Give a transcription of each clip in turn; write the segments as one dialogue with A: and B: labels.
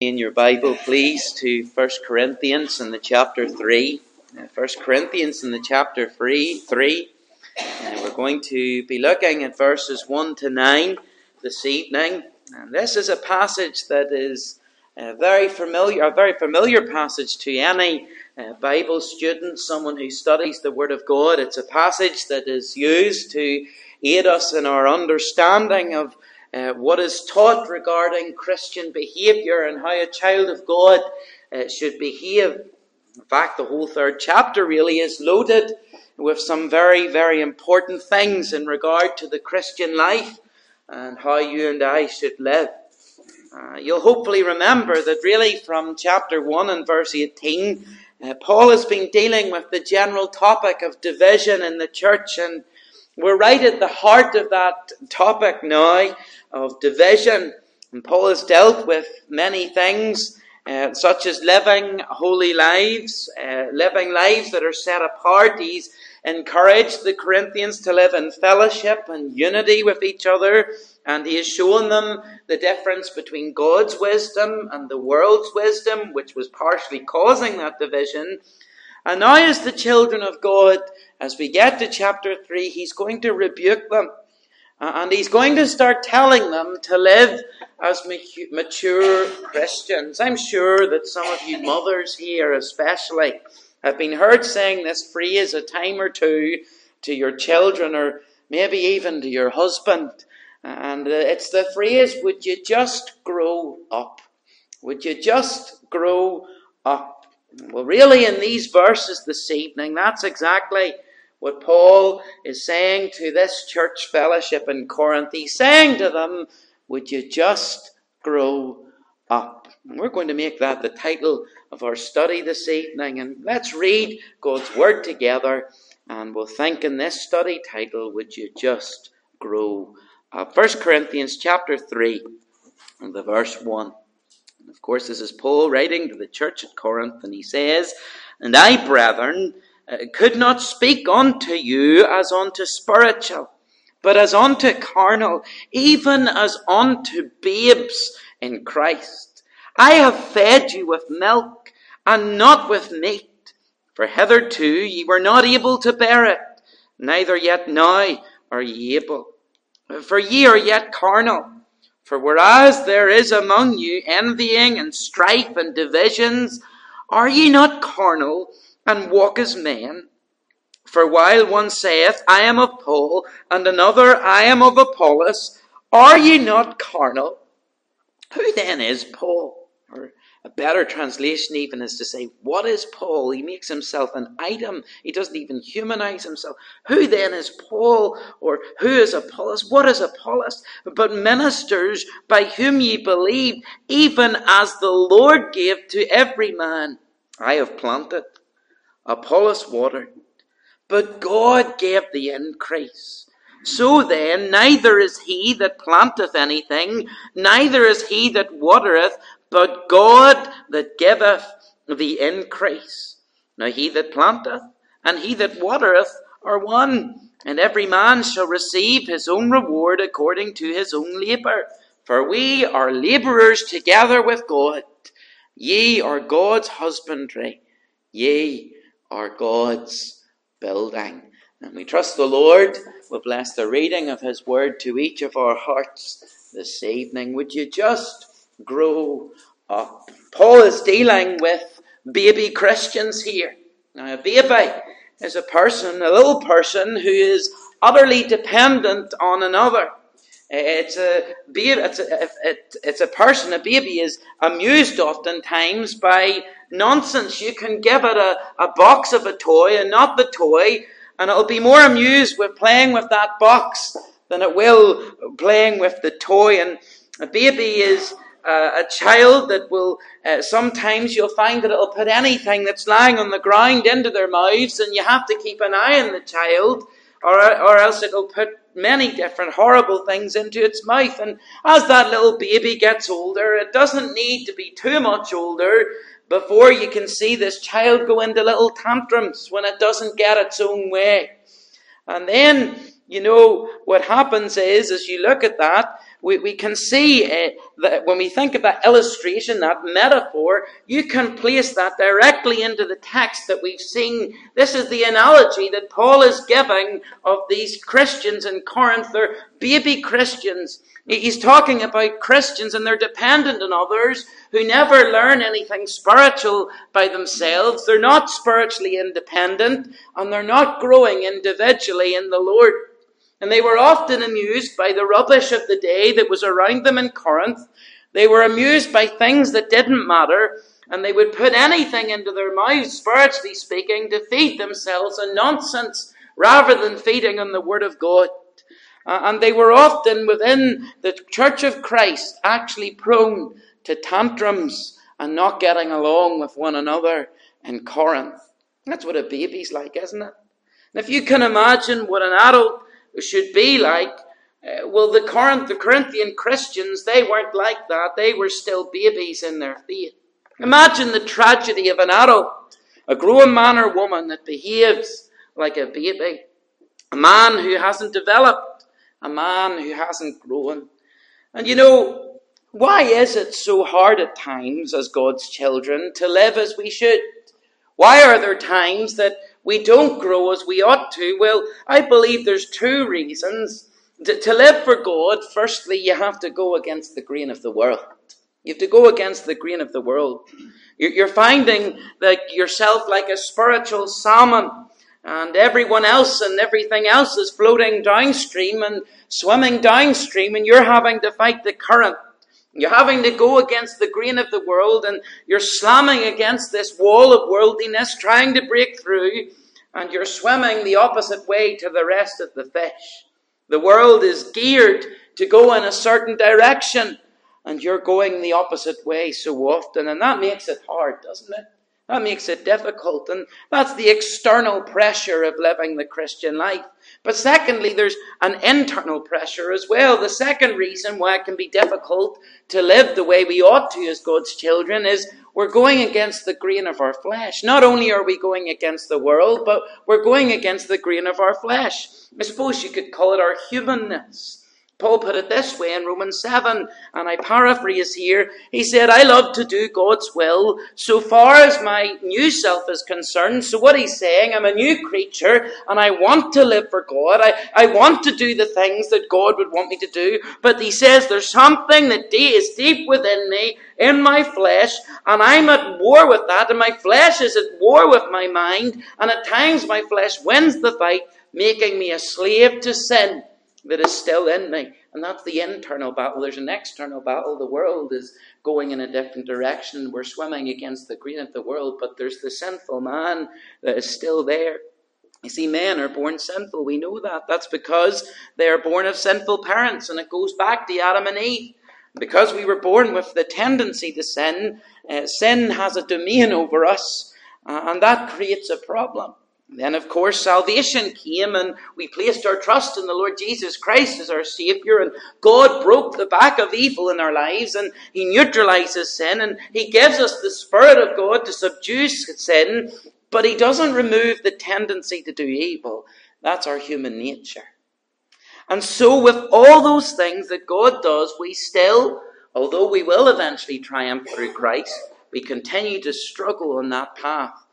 A: in your Bible, please, to 1 Corinthians in the chapter 3. Uh, 1 Corinthians in the chapter 3. 3. Uh, we're going to be looking at verses 1 to 9 this evening. And this is a passage that is uh, very familiar, a very familiar passage to any uh, Bible student, someone who studies the Word of God. It's a passage that is used to aid us in our understanding of uh, what is taught regarding Christian behaviour and how a child of God uh, should behave. In fact, the whole third chapter really is loaded with some very, very important things in regard to the Christian life and how you and I should live. Uh, you'll hopefully remember that really from chapter 1 and verse 18, uh, Paul has been dealing with the general topic of division in the church, and we're right at the heart of that topic now of division. And Paul has dealt with many things, uh, such as living holy lives, uh, living lives that are set apart. He's encouraged the Corinthians to live in fellowship and unity with each other, and he has shown them the difference between God's wisdom and the world's wisdom, which was partially causing that division. And now, as the children of God, as we get to chapter 3, he's going to rebuke them. Uh, and he's going to start telling them to live as mature Christians. I'm sure that some of you mothers here, especially, have been heard saying this phrase a time or two to your children or maybe even to your husband. And uh, it's the phrase, would you just grow up? Would you just grow up? Well, really, in these verses this evening, that's exactly what Paul is saying to this church fellowship in Corinth. He's saying to them, Would you just grow up? And we're going to make that the title of our study this evening. And let's read God's Word together. And we'll think in this study title, Would you just grow up? 1 Corinthians chapter 3 and the verse 1. And of course, this is Paul writing to the church at Corinth, and he says, And I, brethren, Uh, could not speak unto you as unto spiritual, but as unto carnal, even as unto babes in Christ. I have fed you with milk and not with meat, for hitherto ye were not able to bear it, neither yet now are ye able. For ye are yet carnal. For whereas there is among you envying and strife and divisions, are ye not carnal and walk as men. For while one saith, I am of Paul, and another, I am of Apollos, are ye not carnal? Who then is Paul? Or a better translation even is to say, What is Paul? He makes himself an item. He doesn't even humanize himself. Who then is Paul? Or who is Apollos? What is Apollos? But ministers by whom ye believe, even as the Lord gave to every man. I have planted, Apollos watered, but God gave the increase. So then, neither is he that planteth anything, neither is he that watereth, but God that giveth the increase. Now he that planteth and he that watereth are one, and every man shall receive his own reward according to his own labour. For we are labourers together with God. Ye are God's husbandry. Ye are God's building. And we trust the Lord will bless the reading of His word to each of our hearts this evening. Would you just grow up? Paul is dealing with baby Christians here. Now, a baby is a person, a little person who is utterly dependent on another. It's a baby, it's a, it's a person, a baby is amused oftentimes by nonsense. You can give it a, a box of a toy and not the toy, and it'll be more amused with playing with that box than it will playing with the toy. And a baby is uh, a child that will uh, sometimes you'll find that it'll put anything that's lying on the ground into their mouths, and you have to keep an eye on the child, or or else it'll put many different horrible things into its mouth. And as that little baby gets older, it doesn't need to be too much older before you can see this child go into little tantrums when it doesn't get its own way. And then, you know, what happens is, as you look at that, we, we can see uh, that when we think that illustration, that metaphor, you can place that directly into the text that we've seen. This is the analogy that Paul is giving of these Christians in Corinth. They're baby Christians. He's talking about Christians and they're dependent on others who never learn anything spiritual by themselves. They're not spiritually independent and they're not growing individually in the Lord. And they were often amused by the rubbish of the day that was around them in Corinth. They were amused by things that didn't matter, and they would put anything into their mouths, spiritually speaking, to feed themselves on nonsense rather than feeding on the Word of God. Uh, and they were often within the Church of Christ actually prone to tantrums and not getting along with one another in Corinth. That's what a baby's like, isn't it? And if you can imagine what an adult should be like. Uh, well, the, Corinth, the Corinthian Christians, they weren't like that. They were still babies in their faith. Imagine the tragedy of an adult, a grown man or woman that behaves like a baby, a man who hasn't developed, a man who hasn't grown. And you know, why is it so hard at times as God's children to live as we should? Why are there times that we don't grow as we ought to? Well, I believe there's two reasons. To, to live for God, firstly, you have to go against the grain of the world. You have to go against the grain of the world. You're, you're finding that yourself like a spiritual salmon, and everyone else and everything else is floating downstream and swimming downstream, and you're having to fight the current. You're having to go against the grain of the world and you're slamming against this wall of worldliness, trying to break through, and you're swimming the opposite way to the rest of the fish. The world is geared to go in a certain direction, and you're going the opposite way so often, and that makes it hard, doesn't it? That makes it difficult, and that's the external pressure of living the Christian life. But secondly, there's an internal pressure as well. The second reason why it can be difficult to live the way we ought to as God's children is we're going against the grain of our flesh. Not only are we going against the world, but we're going against the grain of our flesh. I suppose you could call it our humanness. Paul put it this way in Romans 7, and I paraphrase here. He said, I love to do God's will so far as my new self is concerned. So what he's saying, I'm a new creature and I want to live for God. I, I want to do the things that God would want me to do. But he says there's something that is deep within me, in my flesh, and I'm at war with that, and my flesh is at war with my mind, and at times my flesh wins the fight, making me a slave to sin that is still in me. And that's the internal battle. There's an external battle. The world is going in a different direction. We're swimming against the grain of the world, but there's the sinful man that is still there. You see, men are born sinful. We know that. That's because they are born of sinful parents, and it goes back to Adam and Eve. Because we were born with the tendency to sin, uh, sin has a domain over us, uh, and that creates a problem. Then, of course, salvation came and we placed our trust in the Lord Jesus Christ as our Savior. And God broke the back of evil in our lives and He neutralizes sin and He gives us the Spirit of God to subdue sin, but He doesn't remove the tendency to do evil. That's our human nature. And so, with all those things that God does, we still, although we will eventually triumph through Christ, we continue to struggle on that path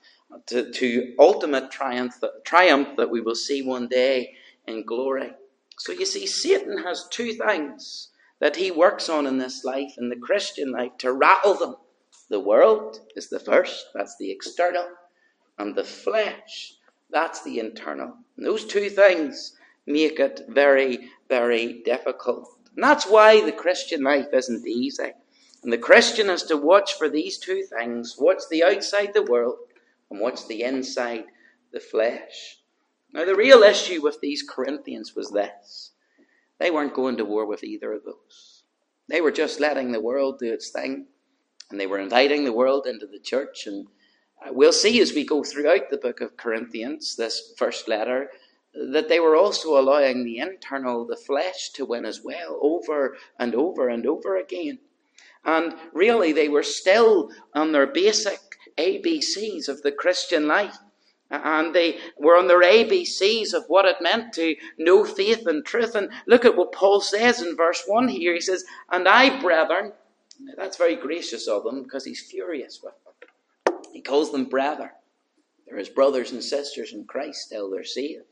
A: to, to ultimate triumph, triumph that we will see one day in glory. So you see, Satan has two things that he works on in this life, in the Christian life, to rattle them. The world is the first, that's the external, and the flesh, that's the internal. And those two things make it very, very difficult. And that's why the Christian life isn't easy. And the Christian has to watch for these two things what's the outside the world and what's the inside the flesh. Now, the real issue with these Corinthians was this they weren't going to war with either of those. They were just letting the world do its thing, and they were inviting the world into the church. And uh, we'll see as we go throughout the book of Corinthians, this first letter, that they were also allowing the internal, the flesh, to win as well, over and over and over again. And really, they were still on their basic ABCs of the Christian life. And they were on their ABCs of what it meant to know faith and truth. And look at what Paul says in verse 1 here. He says, And I, brethren, that's very gracious of them because he's furious with them. He calls them brethren. They're his brothers and sisters in Christ, still they're saved.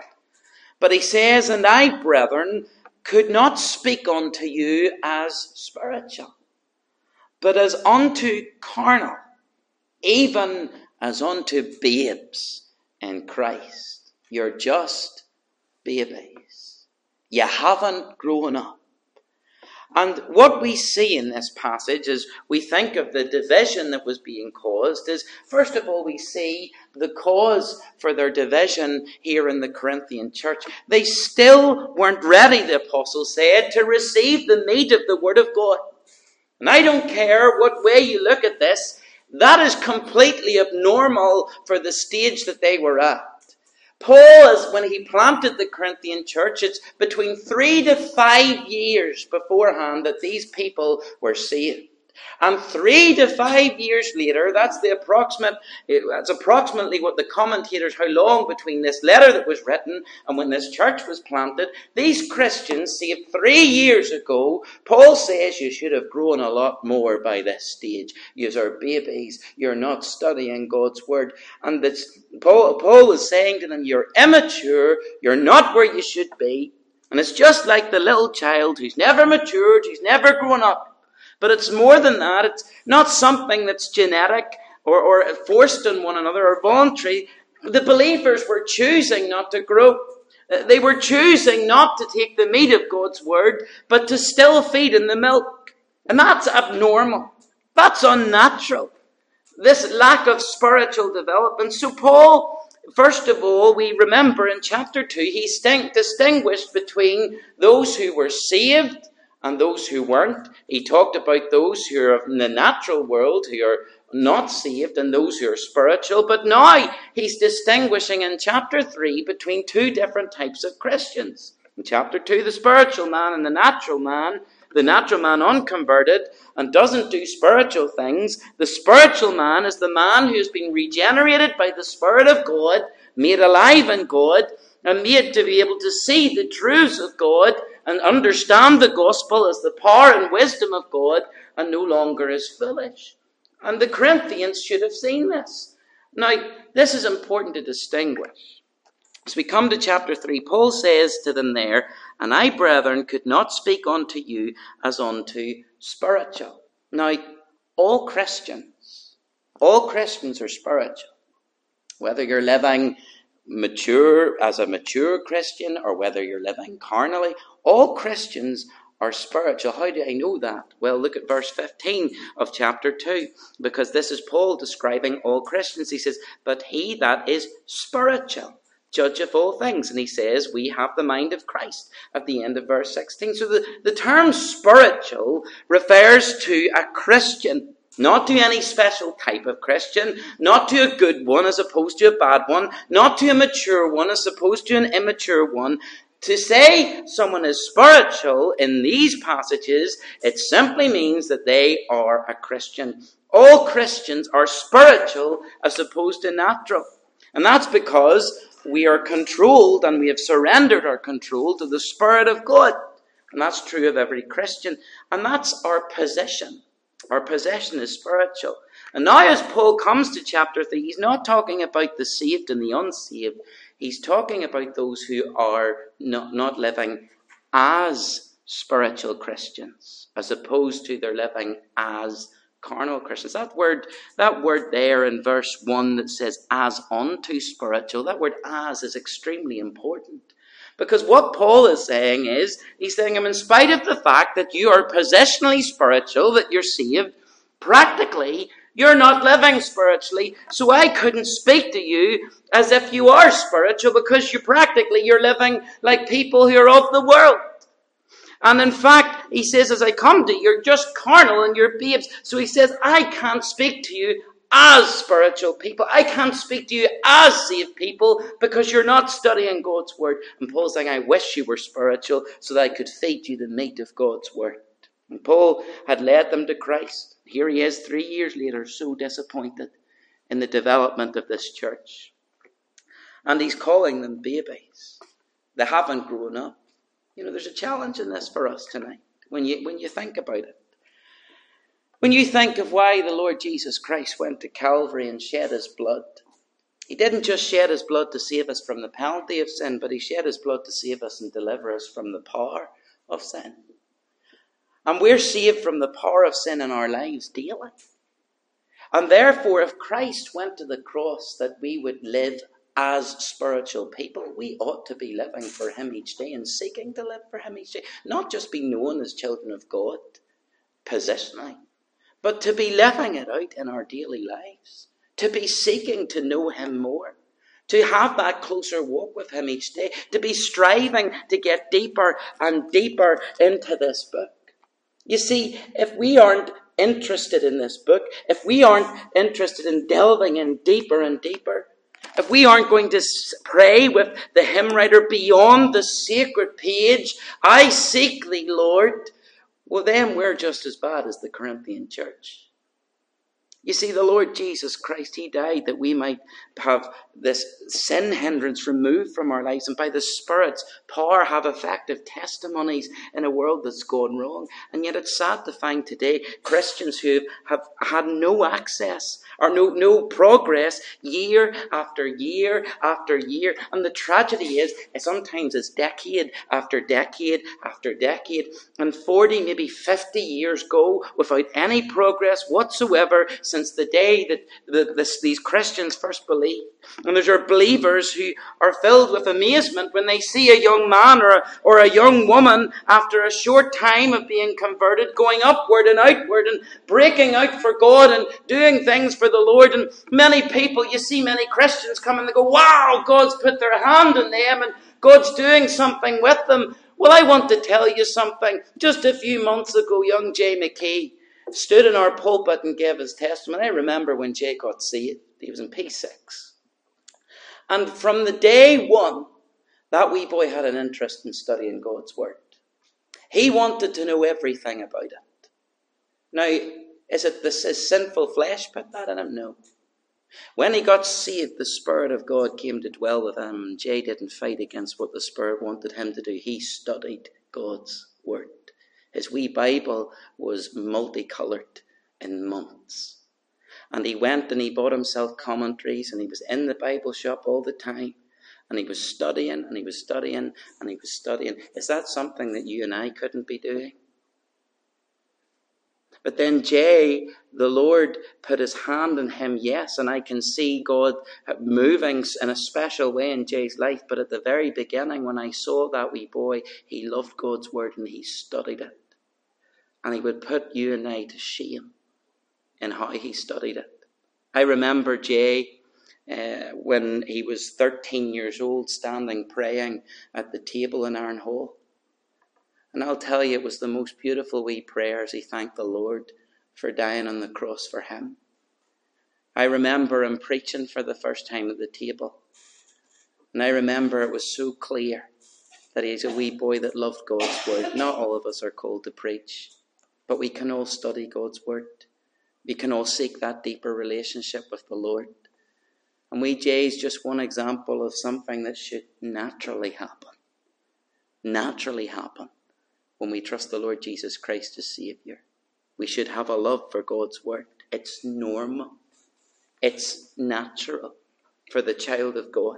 A: But he says, And I, brethren, could not speak unto you as spiritual, but as unto carnal, even as unto babes in Christ. You're just babies. You haven't grown up. And what we see in this passage as we think of the division that was being caused is, first of all, we see the cause for their division here in the Corinthian church. They still weren't ready, the apostle said, to receive the meat of the Word of God. And I don't care what way you look at this, that is completely abnormal for the stage that they were at. Paul, is, when he planted the Corinthian church, it's between three to five years beforehand that these people were saved. And three to five years later, that's the approximate, eh, that's approximately what the commentators, how long between this letter that was written and when this church was planted. These Christians saved three years ago. Paul says you should have grown a lot more by this stage. You are babies. You're not studying God's word. And this, Paul, Paul is saying to them, you're immature. You're not where you should be. And it's just like the little child who's never matured, who's never grown up. But it's more than that. It's not something that's genetic or, or forced on one another or voluntary. The believers were choosing not to grow. Uh, they were choosing not to take the meat of God's word, but to still feed in the milk. And that's abnormal. That's unnatural. This lack of spiritual development. So Paul, first of all, we remember in chapter 2, he distinguished between those who were saved and those who weren't. He talked about those who are in the natural world, who are not saved, and those who are spiritual. But now he's distinguishing in chapter 3 between two different types of Christians. In chapter 2, the spiritual man and the natural man. The natural man, unconverted and doesn't do spiritual things. The spiritual man is the man who's been regenerated by the Spirit of God, made alive in God, and made to be able to see the truths of God and understand the gospel as the power and wisdom of God and no longer as foolish. And the Corinthians should have seen this. Now, this is important to distinguish. As we come to chapter 3, Paul says to them there, And I, brethren, could not speak unto you as unto spiritual. Now, all Christians, all Christians are spiritual. Whether you're living mature as a mature Christian or whether you're living carnally, all Christians are spiritual. How do I know that? Well, look at verse 15 of chapter 2, because this is Paul describing all Christians. He says, But he that is spiritual, judge of all things. And he says, We have the mind of Christ at the end of verse 16. So the, the term spiritual refers to a Christian not to any special type of Christian, not to a good one as opposed to a bad one, not to a mature one as opposed to an immature one. To say someone is spiritual in these passages, it simply means that they are a Christian. All Christians are spiritual as opposed to natural. And that's because we are controlled and we have surrendered our control to the Spirit of God. And that's true of every Christian. And that's our position. Our possession is spiritual. And now, as Paul comes to chapter 3, he's not talking about the saved and the unsaved. He's talking about those who are not, not living as spiritual Christians, as opposed to they're living as carnal Christians. That word, that word there in verse 1 that says as unto spiritual, that word as is extremely important. Because what Paul is saying is, he's saying, in spite of the fact that you are positionally spiritual, that you're saved, practically, you're not living spiritually. So I couldn't speak to you as if you are spiritual because you practically, you're living like people who are of the world. And in fact, he says, as I come to you, you're just carnal and you're babes. So he says, I can't speak to you as spiritual people. I can't speak to you as saved people because you're not studying God's word. And Paul's saying, I wish you were spiritual so that I could feed you the meat of God's word. And Paul had led them to Christ. Here he is three years later, so disappointed in the development of this church. And he's calling them babies. They haven't grown up. You know, there's a challenge in this for us tonight when you, when you think about it. When you think of why the Lord Jesus Christ went to Calvary and shed his blood, he didn't just shed his blood to save us from the penalty of sin, but he shed his blood to save us and deliver us from the power of sin. And we're saved from the power of sin in our lives daily. And therefore, if Christ went to the cross that we would live as spiritual people, we ought to be living for Him each day and seeking to live for Him each day. Not just be known as children of God positionally, but to be living it out in our daily lives, to be seeking to know Him more. To have that closer walk with Him each day, to be striving to get deeper and deeper into this book. You see, if we aren't interested in this book, if we aren't interested in delving in deeper and deeper, if we aren't going to pray with the hymn writer beyond the sacred page, I seek thee, Lord, well, then mm-hmm. we're just as bad as the Corinthian church. You see, the Lord Jesus Christ, He died that we might have this sin hindrance removed from our lives and by the Spirit's power have effective testimonies in a world that's gone wrong. And yet it's sad to find today Christians who have had no access or no, no progress year after year after year. And the tragedy is, sometimes it's decade after decade after decade, and 40, maybe 50 years go without any progress whatsoever since the day that the, this, these Christians first believed. And there's our believers who are filled with amazement when they see a young man or a, or a young woman after a short time of being converted going upward and outward and breaking out for God and doing things for the Lord. And many people, you see many Christians come and they go, wow, God's put their hand in them and God's doing something with them. Well, I want to tell you something. Just a few months ago, young Jay McKee stood in our pulpit and gave his testimony. I remember when Jay got saved. He was in P6. And from the day one, that wee boy had an interest in studying God's Word. He wanted to know everything about it. Now, is it this his sinful flesh put that in him? No. When he got saved, the Spirit of God came to dwell with him, and Jay didn't fight against what the Spirit wanted him to do. He studied God's Word. His wee Bible was multicoloured in months. And he went and he bought himself commentaries and he was in the Bible shop all the time. And he was studying and he was studying and he was studying. Is that something that you and I couldn't be doing? But then Jay, the Lord put his hand on him, yes, and I can see God moving in a special way in Jay's life. But at the very beginning, when I saw that wee boy, he loved God's word and he studied it. And he would put you and I to shame in how he studied it. I remember Jay uh, when he was 13 years old standing praying at the table in Iron Hall. And I'll tell you, it was the most beautiful wee prayer as he thanked the Lord for dying on the cross for him. I remember him preaching for the first time at the table. And I remember it was so clear that he's a wee boy that loved God's word. Not all of us are called to preach. But we can all study God's Word. We can all seek that deeper relationship with the Lord. And we, Jay, is just one example of something that should naturally happen. Naturally happen when we trust the Lord Jesus Christ as Saviour. We should have a love for God's Word. It's normal, it's natural for the child of God.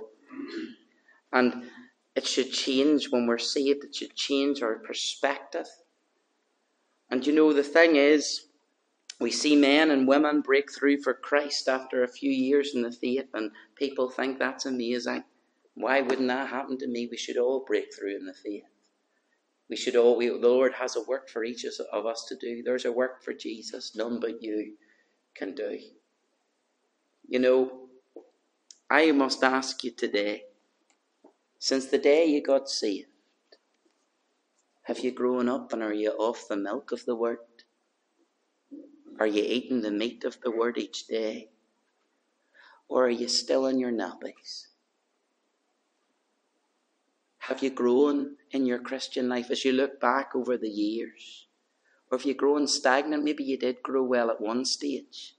A: And it should change when we're saved, it should change our perspective and you know, the thing is, we see men and women break through for Christ after a few years in the faith, and people think that's amazing. Why wouldn't that happen to me? We should all break through in the faith. We should all, we, the Lord has a work for each of us to do. There's a work for Jesus, none but you can do. You know, I must ask you today, since the day you got saved, have you grown up and are you off the milk of the Word? Are you eating the meat of the Word each day? Or are you still in your nappies? Have you grown in your Christian life as you look back over the years? Or have you grown stagnant? Maybe you did grow well at one stage.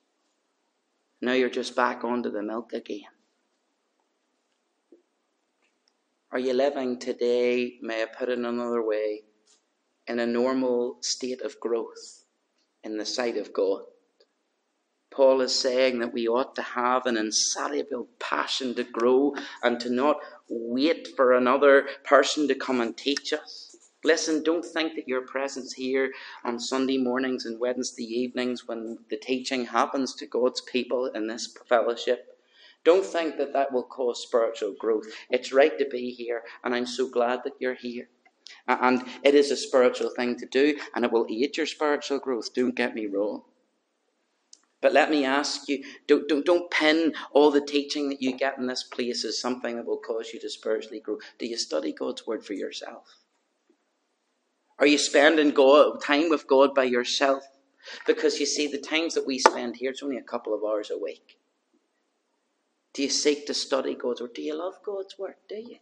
A: Now you're just back onto the milk again. Are you living today, may I put it another way, in a normal state of growth in the sight of God? Paul is saying that we ought to have an insatiable passion to grow and to not wait for another person to come and teach us. Listen, don't think that your presence here on Sunday mornings and Wednesday evenings when the teaching happens to God's people in this fellowship, don't think that that will cause spiritual growth. It's right to be here, and I'm so glad that you're here. And it is a spiritual thing to do, and it will aid your spiritual growth. Don't get me wrong. But let me ask you don't, don't, don't pin all the teaching that you get in this place as something that will cause you to spiritually grow. Do you study God's Word for yourself? Are you spending God, time with God by yourself? Because you see, the times that we spend here, it's only a couple of hours a week. Do you seek to study God's Word? Do you love God's Word? Do you?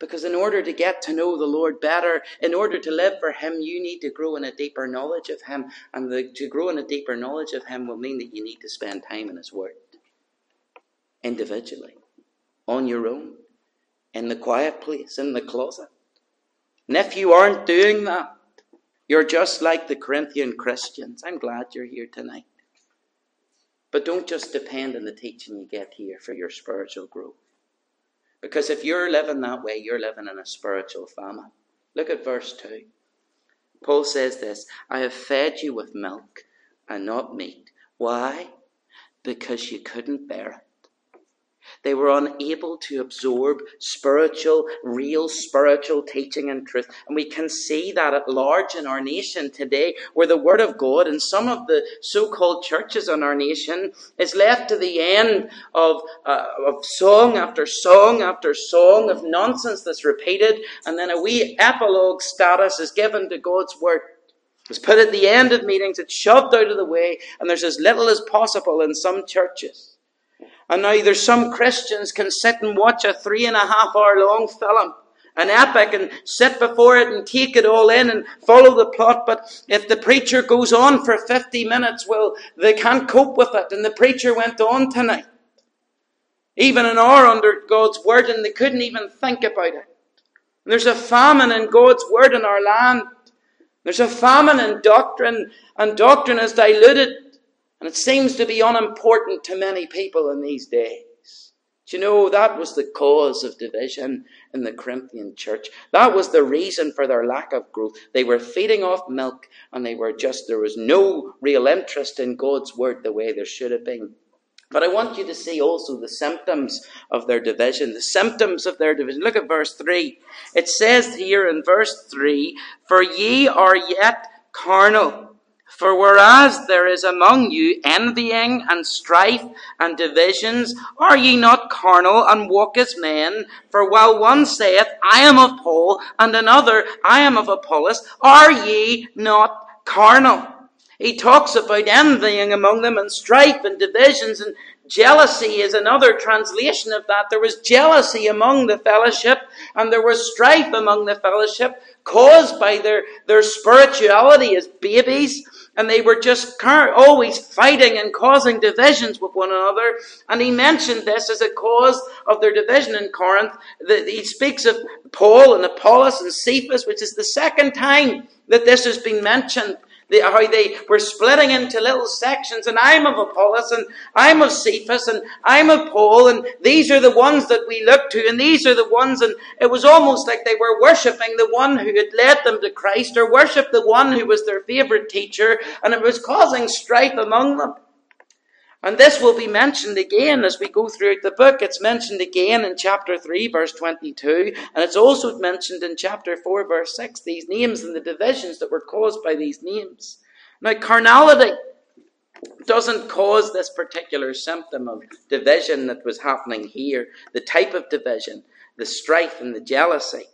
A: Because in order to get to know the Lord better, in order to live for Him, you need to grow in a deeper knowledge of Him. And the, to grow in a deeper knowledge of Him will mean that you need to spend time in His Word. Individually. On your own. In the quiet place. In the closet. And if you aren't doing that, you're just like the Corinthian Christians. I'm glad you're here tonight. But don't just depend on the teaching you get here for your spiritual growth. Because if you're living that way, you're living in a spiritual famine. Look at verse 2. Paul says this I have fed you with milk and not meat. Why? Because you couldn't bear it. They were unable to absorb spiritual, real spiritual teaching and truth. And we can see that at large in our nation today, where the Word of God and some of the so called churches in our nation is left to the end of, uh, of song after song after song of nonsense that's repeated, and then a wee epilogue status is given to God's Word. It's put at the end of meetings, it's shoved out of the way, and there's as little as possible in some churches. And now there's some Christians can sit and watch a three and a half hour long film, an epic, and sit before it and take it all in and follow the plot. But if the preacher goes on for 50 minutes, well, they can't cope with it. And the preacher went on tonight. Even an hour under God's word, and they couldn't even think about it. And there's a famine in God's word in our land. There's a famine in doctrine, and doctrine is diluted and it seems to be unimportant to many people in these days. Do you know that was the cause of division in the Corinthian church? That was the reason for their lack of growth. They were feeding off milk and they were just, there was no real interest in God's word the way there should have been. But I want you to see also the symptoms of their division. The symptoms of their division. Look at verse 3. It says here in verse 3 For ye are yet carnal. For whereas there is among you envying and strife and divisions, are ye not carnal and walk as men? For while one saith, I am of Paul, and another, I am of Apollos, are ye not carnal? He talks about envying among them and strife and divisions and jealousy is another translation of that. There was jealousy among the fellowship and there was strife among the fellowship caused by their, their spirituality as babies and they were just always fighting and causing divisions with one another. And he mentioned this as a cause of their division in Corinth. He speaks of Paul and Apollos and Cephas, which is the second time that this has been mentioned how they were splitting into little sections, and I'm of Apollos, and I'm of Cephas, and I'm of Paul, and these are the ones that we look to, and these are the ones, and it was almost like they were worshipping the one who had led them to Christ, or worshipped the one who was their favorite teacher, and it was causing strife among them. And this will be mentioned again as we go through the book. It's mentioned again in chapter 3, verse 22, and it's also mentioned in chapter 4, verse 6, these names and the divisions that were caused by these names. Now, carnality doesn't cause this particular symptom of division that was happening here, the type of division, the strife and the jealousy.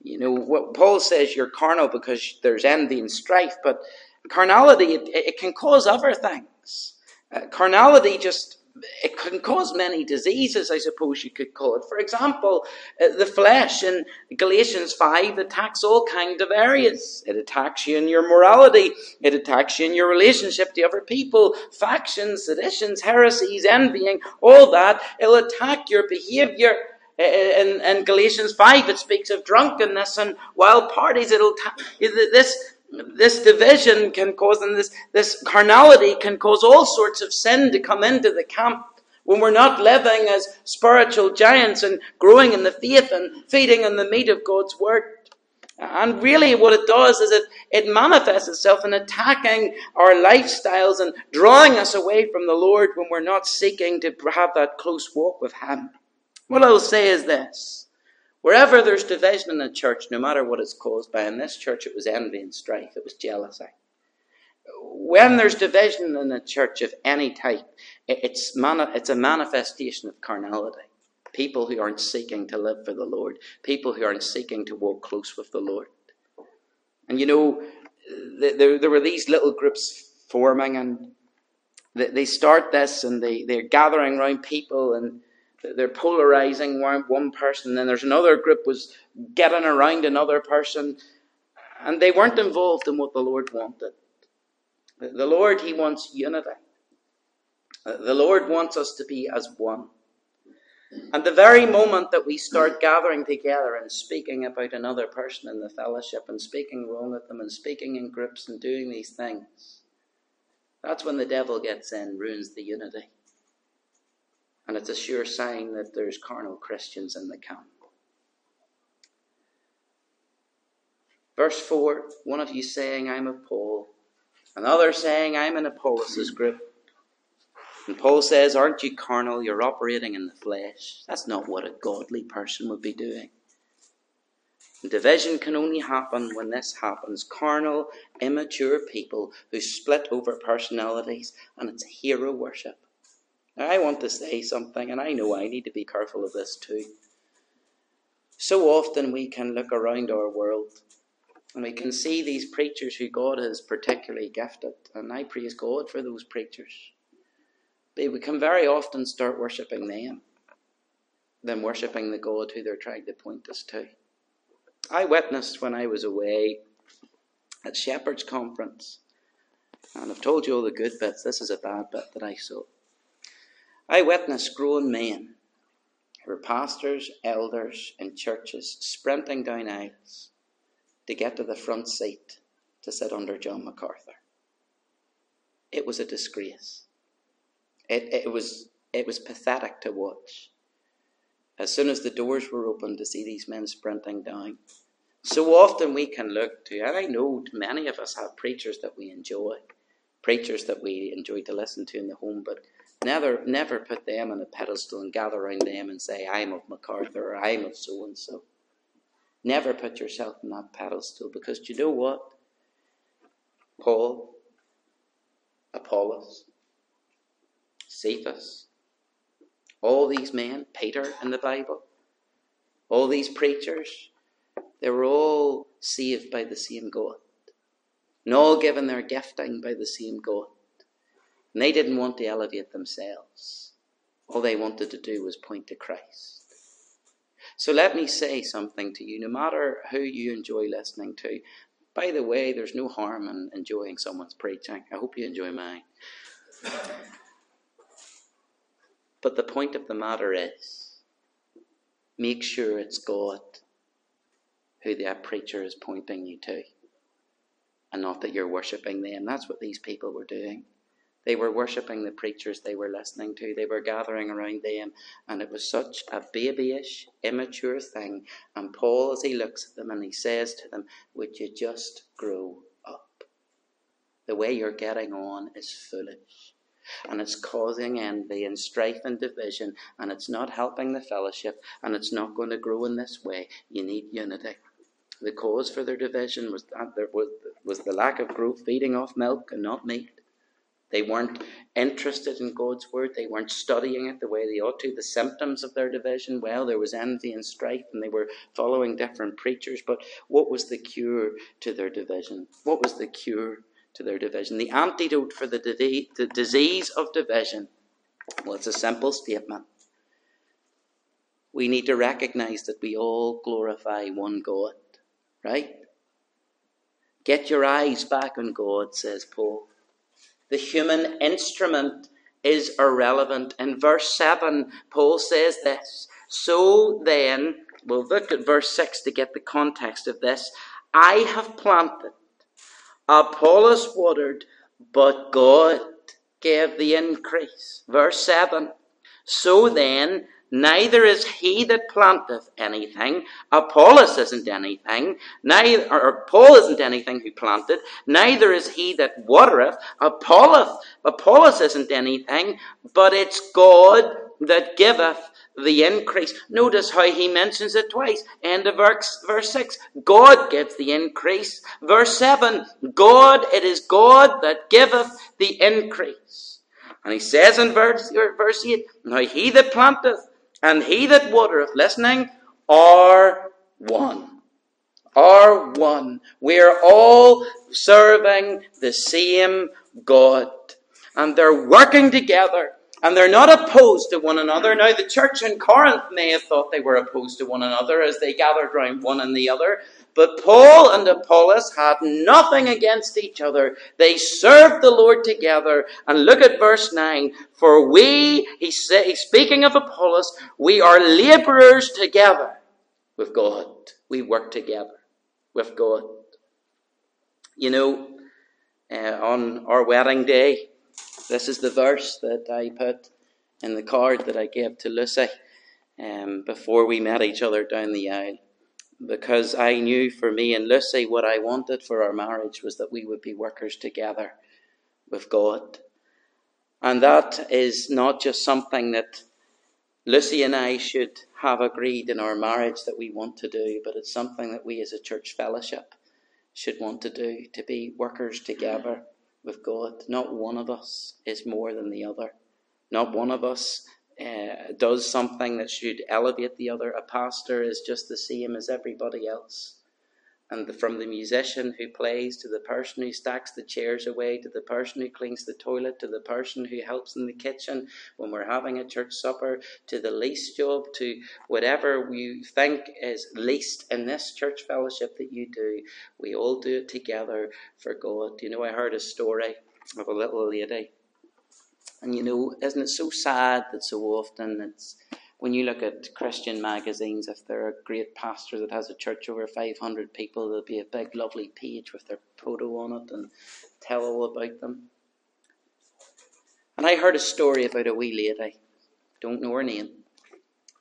A: You know, what Paul says you're carnal because there's envy and strife, but carnality, it, it can cause other things. Uh, carnality just it can cause many diseases, I suppose you could call it. For example, uh, the flesh in Galatians 5 attacks all kinds of areas. It attacks you in your morality. It attacks you in your relationship to other people, factions, seditions, heresies, envying, all that. It'll attack your behavior. In, in Galatians 5, it speaks of drunkenness and wild parties. It'll t- this, this division can cause, and this, this carnality can cause all sorts of sin to come into the camp when we're not living as spiritual giants and growing in the faith and feeding on the meat of God's word. And really, what it does is it, it manifests itself in attacking our lifestyles and drawing us away from the Lord when we're not seeking to have that close walk with Him. What I'll say is this wherever there's division in the church, no matter what it's caused by, in this church it was envy and strife, it was jealousy. When there's division in a church of any type, it's, mani- it's a manifestation of carnality people who aren't seeking to live for the Lord, people who aren't seeking to walk close with the Lord. And you know, there, there were these little groups forming, and they start this, and they, they're gathering around people, and they're polarizing one, person, and then there's another group was getting around another person, and they weren't involved in what the Lord wanted. The Lord, He wants unity. The Lord wants us to be as one. And the very moment that we start gathering together and speaking about another person in the fellowship and speaking wrong at them and speaking in groups and doing these things, that's when the devil gets in, ruins the unity. And it's a sure sign that there's carnal Christians in the camp. Verse 4 one of you saying, I'm of Paul, another saying, I'm in Apollos' group. And Paul says, Aren't you carnal? You're operating in the flesh. That's not what a godly person would be doing. And division can only happen when this happens. Carnal, immature people who split over personalities, and it's hero worship. I want to say something, and I know I need to be careful of this too. So often we can look around our world and we can see these preachers who God has particularly gifted, and I praise God for those preachers But we can very often start worshipping them than worshipping the God who they're trying to point us to. I witnessed when I was away at Shepherd's Conference, and I've told you all the good bits. This is a bad bit that I saw. I witnessed grown men who were pastors, elders in churches sprinting down aisles to get to the front seat to sit under John MacArthur. It was a disgrace. It, it, was, it was pathetic to watch. As soon as the doors were opened to see these men sprinting down. So often we can look to, and I know many of us have preachers that we enjoy, preachers that we enjoy to listen to in the home, but never never put them on a pedestal and gather around them and say, I'm of MacArthur or I'm of so and so. Never put yourself on that pedestal because do you know what? Paul, Apollos, Cephas, all these men, Peter in the Bible, all these preachers, they were all saved by the same God. And all given their gifting by the same God. And they didn't want to elevate themselves. All they wanted to do was point to Christ. So let me say something to you, no matter who you enjoy listening to. By the way, there's no harm in enjoying someone's preaching. I hope you enjoy mine. But the point of the matter is make sure it's God who that preacher is pointing you to, and not that you're worshipping them. That's what these people were doing. They were worshipping the preachers they were listening to. They were gathering around them, and it was such a babyish, immature thing. And Paul, as he looks at them and he says to them, Would you just grow up? The way you're getting on is foolish and it's causing envy and strife and division, and it's not helping the fellowship, and it's not going to grow in this way. You need unity. The cause for their division was that there was, was the lack of growth, feeding off milk and not meat. They weren't interested in God's word. They weren't studying it the way they ought to. The symptoms of their division, well, there was envy and strife, and they were following different preachers. But what was the cure to their division? What was the cure to their division. The antidote for the, the disease of division, well, it's a simple statement. We need to recognize that we all glorify one God, right? Get your eyes back on God, says Paul. The human instrument is irrelevant. In verse 7, Paul says this So then, we'll look at verse 6 to get the context of this. I have planted, Apollos watered, but God gave the increase. Verse 7. So then, neither is he that planteth anything, Apollos isn't anything, neither or Paul isn't anything who planted, neither is he that watereth, Apollos, Apollos isn't anything, but it's God that giveth the increase. Notice how he mentions it twice. End of verse, verse 6. God gives the increase. Verse 7. God, it is God that giveth the increase. And he says in verse, verse 8, Now he that planteth and he that watereth, listening, are one. Are one. We are all serving the same God. And they're working together. And they're not opposed to one another. Now, the church in Corinth may have thought they were opposed to one another as they gathered round one and the other. But Paul and Apollos had nothing against each other. They served the Lord together. And look at verse 9. For we, he's, speaking of Apollos, we are laborers together with God. We work together with God. You know, uh, on our wedding day, this is the verse that I put in the card that I gave to Lucy um, before we met each other down the aisle because I knew for me and Lucy what I wanted for our marriage was that we would be workers together with God. And that is not just something that Lucy and I should have agreed in our marriage that we want to do, but it's something that we as a church fellowship should want to do to be workers together with God. Not one of us is more than the other. Not one of us uh, does something that should elevate the other. A pastor is just the same as everybody else. And the, from the musician who plays to the person who stacks the chairs away to the person who cleans the toilet to the person who helps in the kitchen when we're having a church supper to the least job to whatever you think is least in this church fellowship that you do, we all do it together for God. You know, I heard a story of a little lady and you know, isn't it so sad that so often it's when you look at Christian magazines, if they're a great pastor that has a church over 500 people, there'll be a big, lovely page with their photo on it and tell all about them. And I heard a story about a wee lady, don't know her name,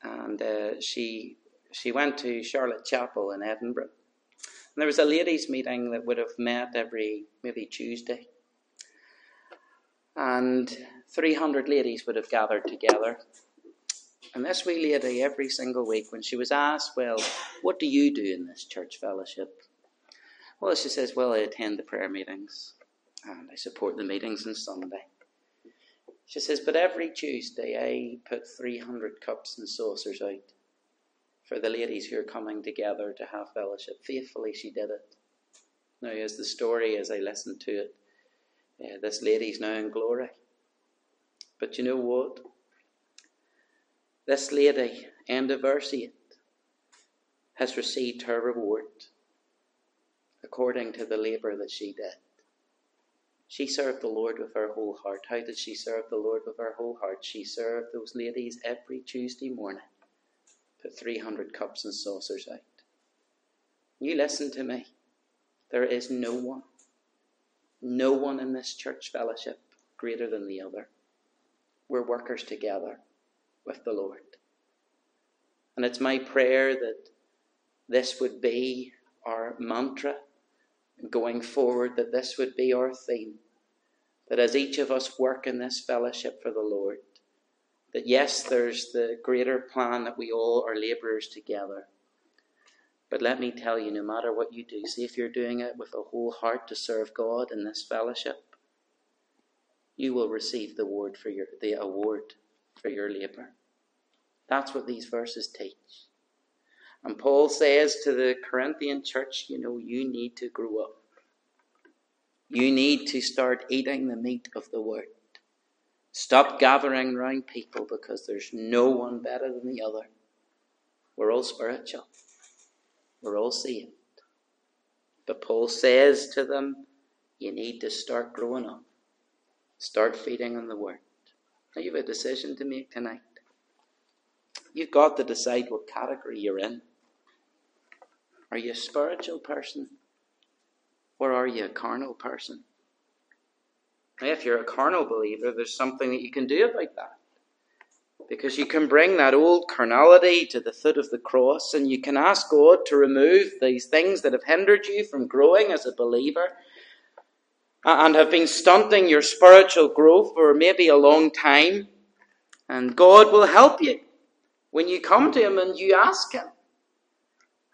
A: and uh, she she went to Charlotte Chapel in Edinburgh. And there was a ladies' meeting that would have met every maybe Tuesday. And 300 ladies would have gathered together. And this wee lady, every single week, when she was asked, Well, what do you do in this church fellowship? Well, she says, Well, I attend the prayer meetings and I support the meetings on Sunday. She says, But every Tuesday I put 300 cups and saucers out for the ladies who are coming together to have fellowship. Faithfully, she did it. Now, as the story, as I listened to it, uh, this lady's now in glory. But you know what? This lady, end of verse 8, has received her reward according to the labour that she did. She served the Lord with her whole heart. How did she serve the Lord with her whole heart? She served those ladies every Tuesday morning, put 300 cups and saucers out. You listen to me. There is no one, no one in this church fellowship greater than the other we're workers together with the Lord. And it's my prayer that this would be our mantra going forward, that this would be our theme. That as each of us work in this fellowship for the Lord, that yes, there's the greater plan that we all are labourers together. But let me tell you, no matter what you do, see if you're doing it with a whole heart to serve God in this fellowship, you will receive the award for your, the award for your labour. That's what these verses teach. And Paul says to the Corinthian church, you know, you need to grow up. You need to start eating the meat of the word. Stop gathering round people because there's no one better than the other. We're all spiritual. We're all saved. But Paul says to them, you need to start growing up. Start feeding on the Word. Now you have a decision to make tonight. You've got to decide what category you're in. Are you a spiritual person? Or are you a carnal person? Now, if you're a carnal believer, there's something that you can do about that. Because you can bring that old carnality to the foot of the cross and you can ask God to remove these things that have hindered you from growing as a believer Uh, and have been stunting your spiritual growth for maybe a long time. And God will help you when you come to Him and you ask Him.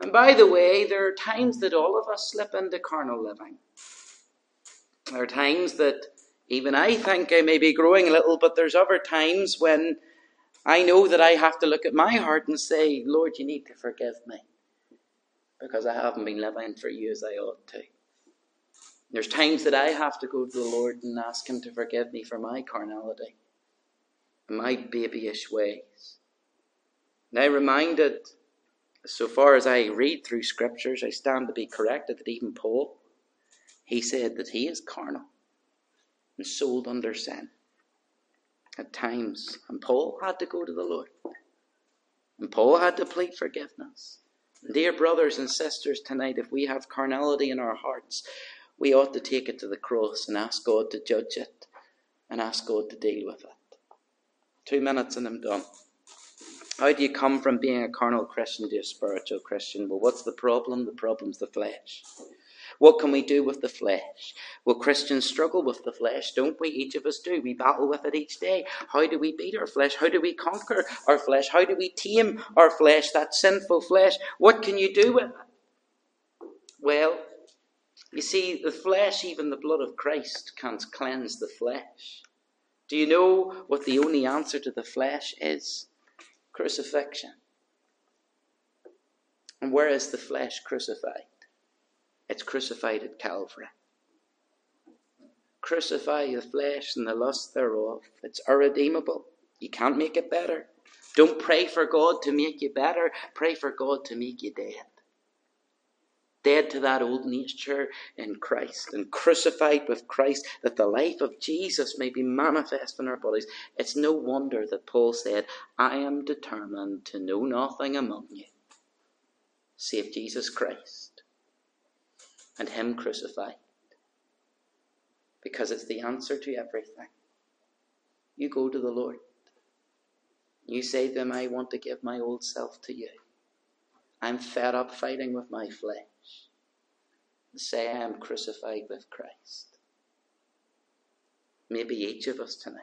A: And by the way, there are times that all of us slip into carnal living. There are times that even I think I may be growing a little, but there's other times when I know that I have to look at my heart and say, Lord, you need to forgive me because I haven't been living for you as I ought to. There's times that I have to go to the Lord and ask Him to forgive me for my carnality my babyish ways. Now, reminded, so far as I read through scriptures, I stand to be corrected that even Paul, he said that he is carnal and sold under sin at times. And Paul had to go to the Lord. And Paul had to plead forgiveness. Dear brothers and sisters, tonight, if we have carnality in our hearts, we ought to take it to the cross and ask God to judge it and ask God to deal with it. Two minutes and I'm done. How do you come from being a carnal Christian to a spiritual Christian? Well, what's the problem? The problem's the flesh. What can we do with the flesh? Well, Christians struggle with the flesh, don't we? Each of us do. We battle with it each day. How do we beat our flesh? How do we conquer our flesh? How do we tame our flesh, that sinful flesh? What can you do with it? Well, you see, the flesh, even the blood of Christ, can't cleanse the flesh. Do you know what the only answer to the flesh is? Crucifixion. And where is the flesh crucified? It's crucified at Calvary. Crucify the flesh and the lust thereof. It's irredeemable. You can't make it better. Don't pray for God to make you better. Pray for God to make you dead. Dead to that old nature in Christ and crucified with Christ that the life of Jesus may be manifest in our bodies. It's no wonder that Paul said, I am determined to know nothing among you save Jesus Christ and Him crucified. Because it's the answer to everything. You go to the Lord. You say to Him, I want to give my old self to you. I'm fed up fighting with my flesh. And say, I am crucified with Christ. Maybe each of us tonight,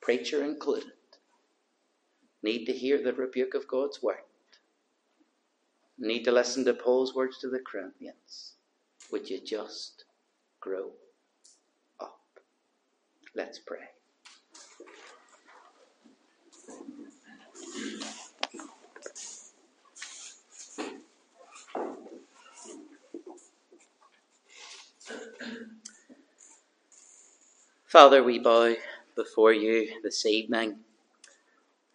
A: preacher included, need to hear the rebuke of God's word need to listen to Paul's words to the Corinthians. Would you just grow up? Let's pray. Father, we bow before you this evening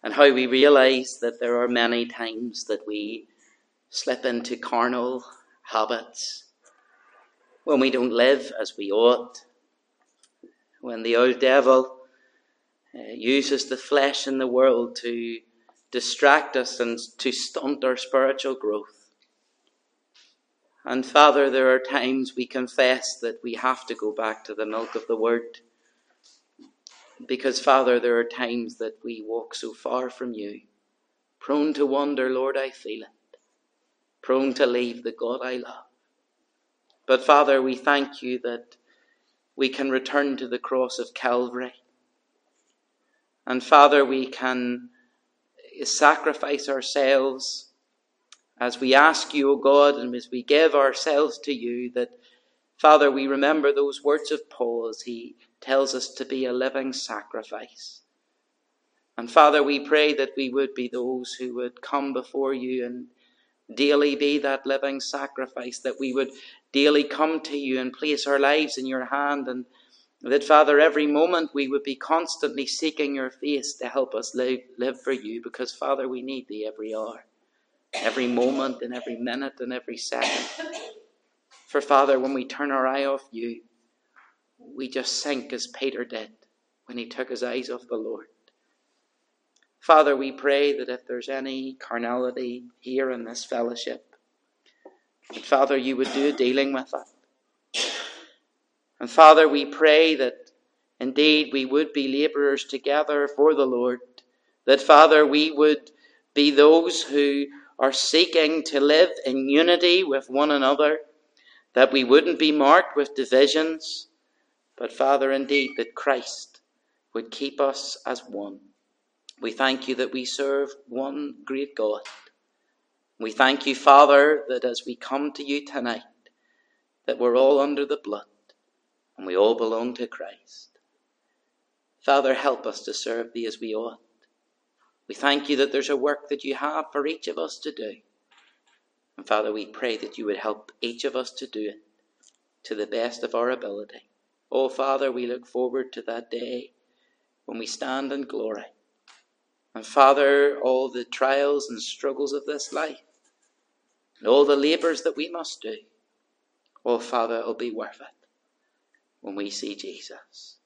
A: and how we realize that there are many times that we slip into carnal habits, when we don't live as we ought, when the old devil uh, uses the flesh in the world to distract us and to stunt our spiritual growth. And Father, there are times we confess that we have to go back to the milk of the Word. Because, Father, there are times that we walk so far from you, prone to wander, Lord, I feel it prone to leave the God I love. But Father, we thank you that we can return to the cross of Calvary. And Father, we can sacrifice ourselves as we ask you, O God, and as we give ourselves to you, that, Father, we remember those words of Paul as he tells us to be a living sacrifice. And Father, we pray that we would be those who would come before you and daily be that living sacrifice, that we would daily come to you and place our lives in your hand, and that, Father, every moment we would be constantly seeking your face to help us live, live for you, because, Father, we need thee every hour, every moment, and every minute, and every second. For, Father, when we turn our eye off you, we just sink as Peter did when he took his eyes off the Lord. Father, we pray that if there's any carnality here in this fellowship, that Father, you would do dealing with it. And Father, we pray that indeed we would be labourers together for the Lord, that Father, we would be those who are seeking to live in unity with one another, that we wouldn't be marked with divisions, but Father, indeed, that Christ would keep us as one. We thank you that we serve one great God. We thank you, Father, that as we come to you tonight, that we're all under the blood and we all belong to Christ. Father, help us to serve thee as we ought. We thank you that there's a work that you have for each of us to do. And Father, we pray that you would help each of us to do it to the best of our ability. Oh, Father, we look forward to that day when we stand in glory. And Father, all the trials and struggles of this life, and all the labours that we must do, oh, Father, it'll be worth it when we see Jesus.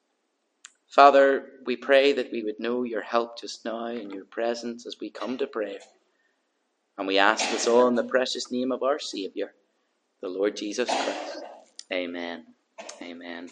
A: Father, we pray that we would know your help just now and your presence as we come to prayer. And we ask this all in the precious name of our Saviour, the Lord Jesus Christ. Amen. Amen.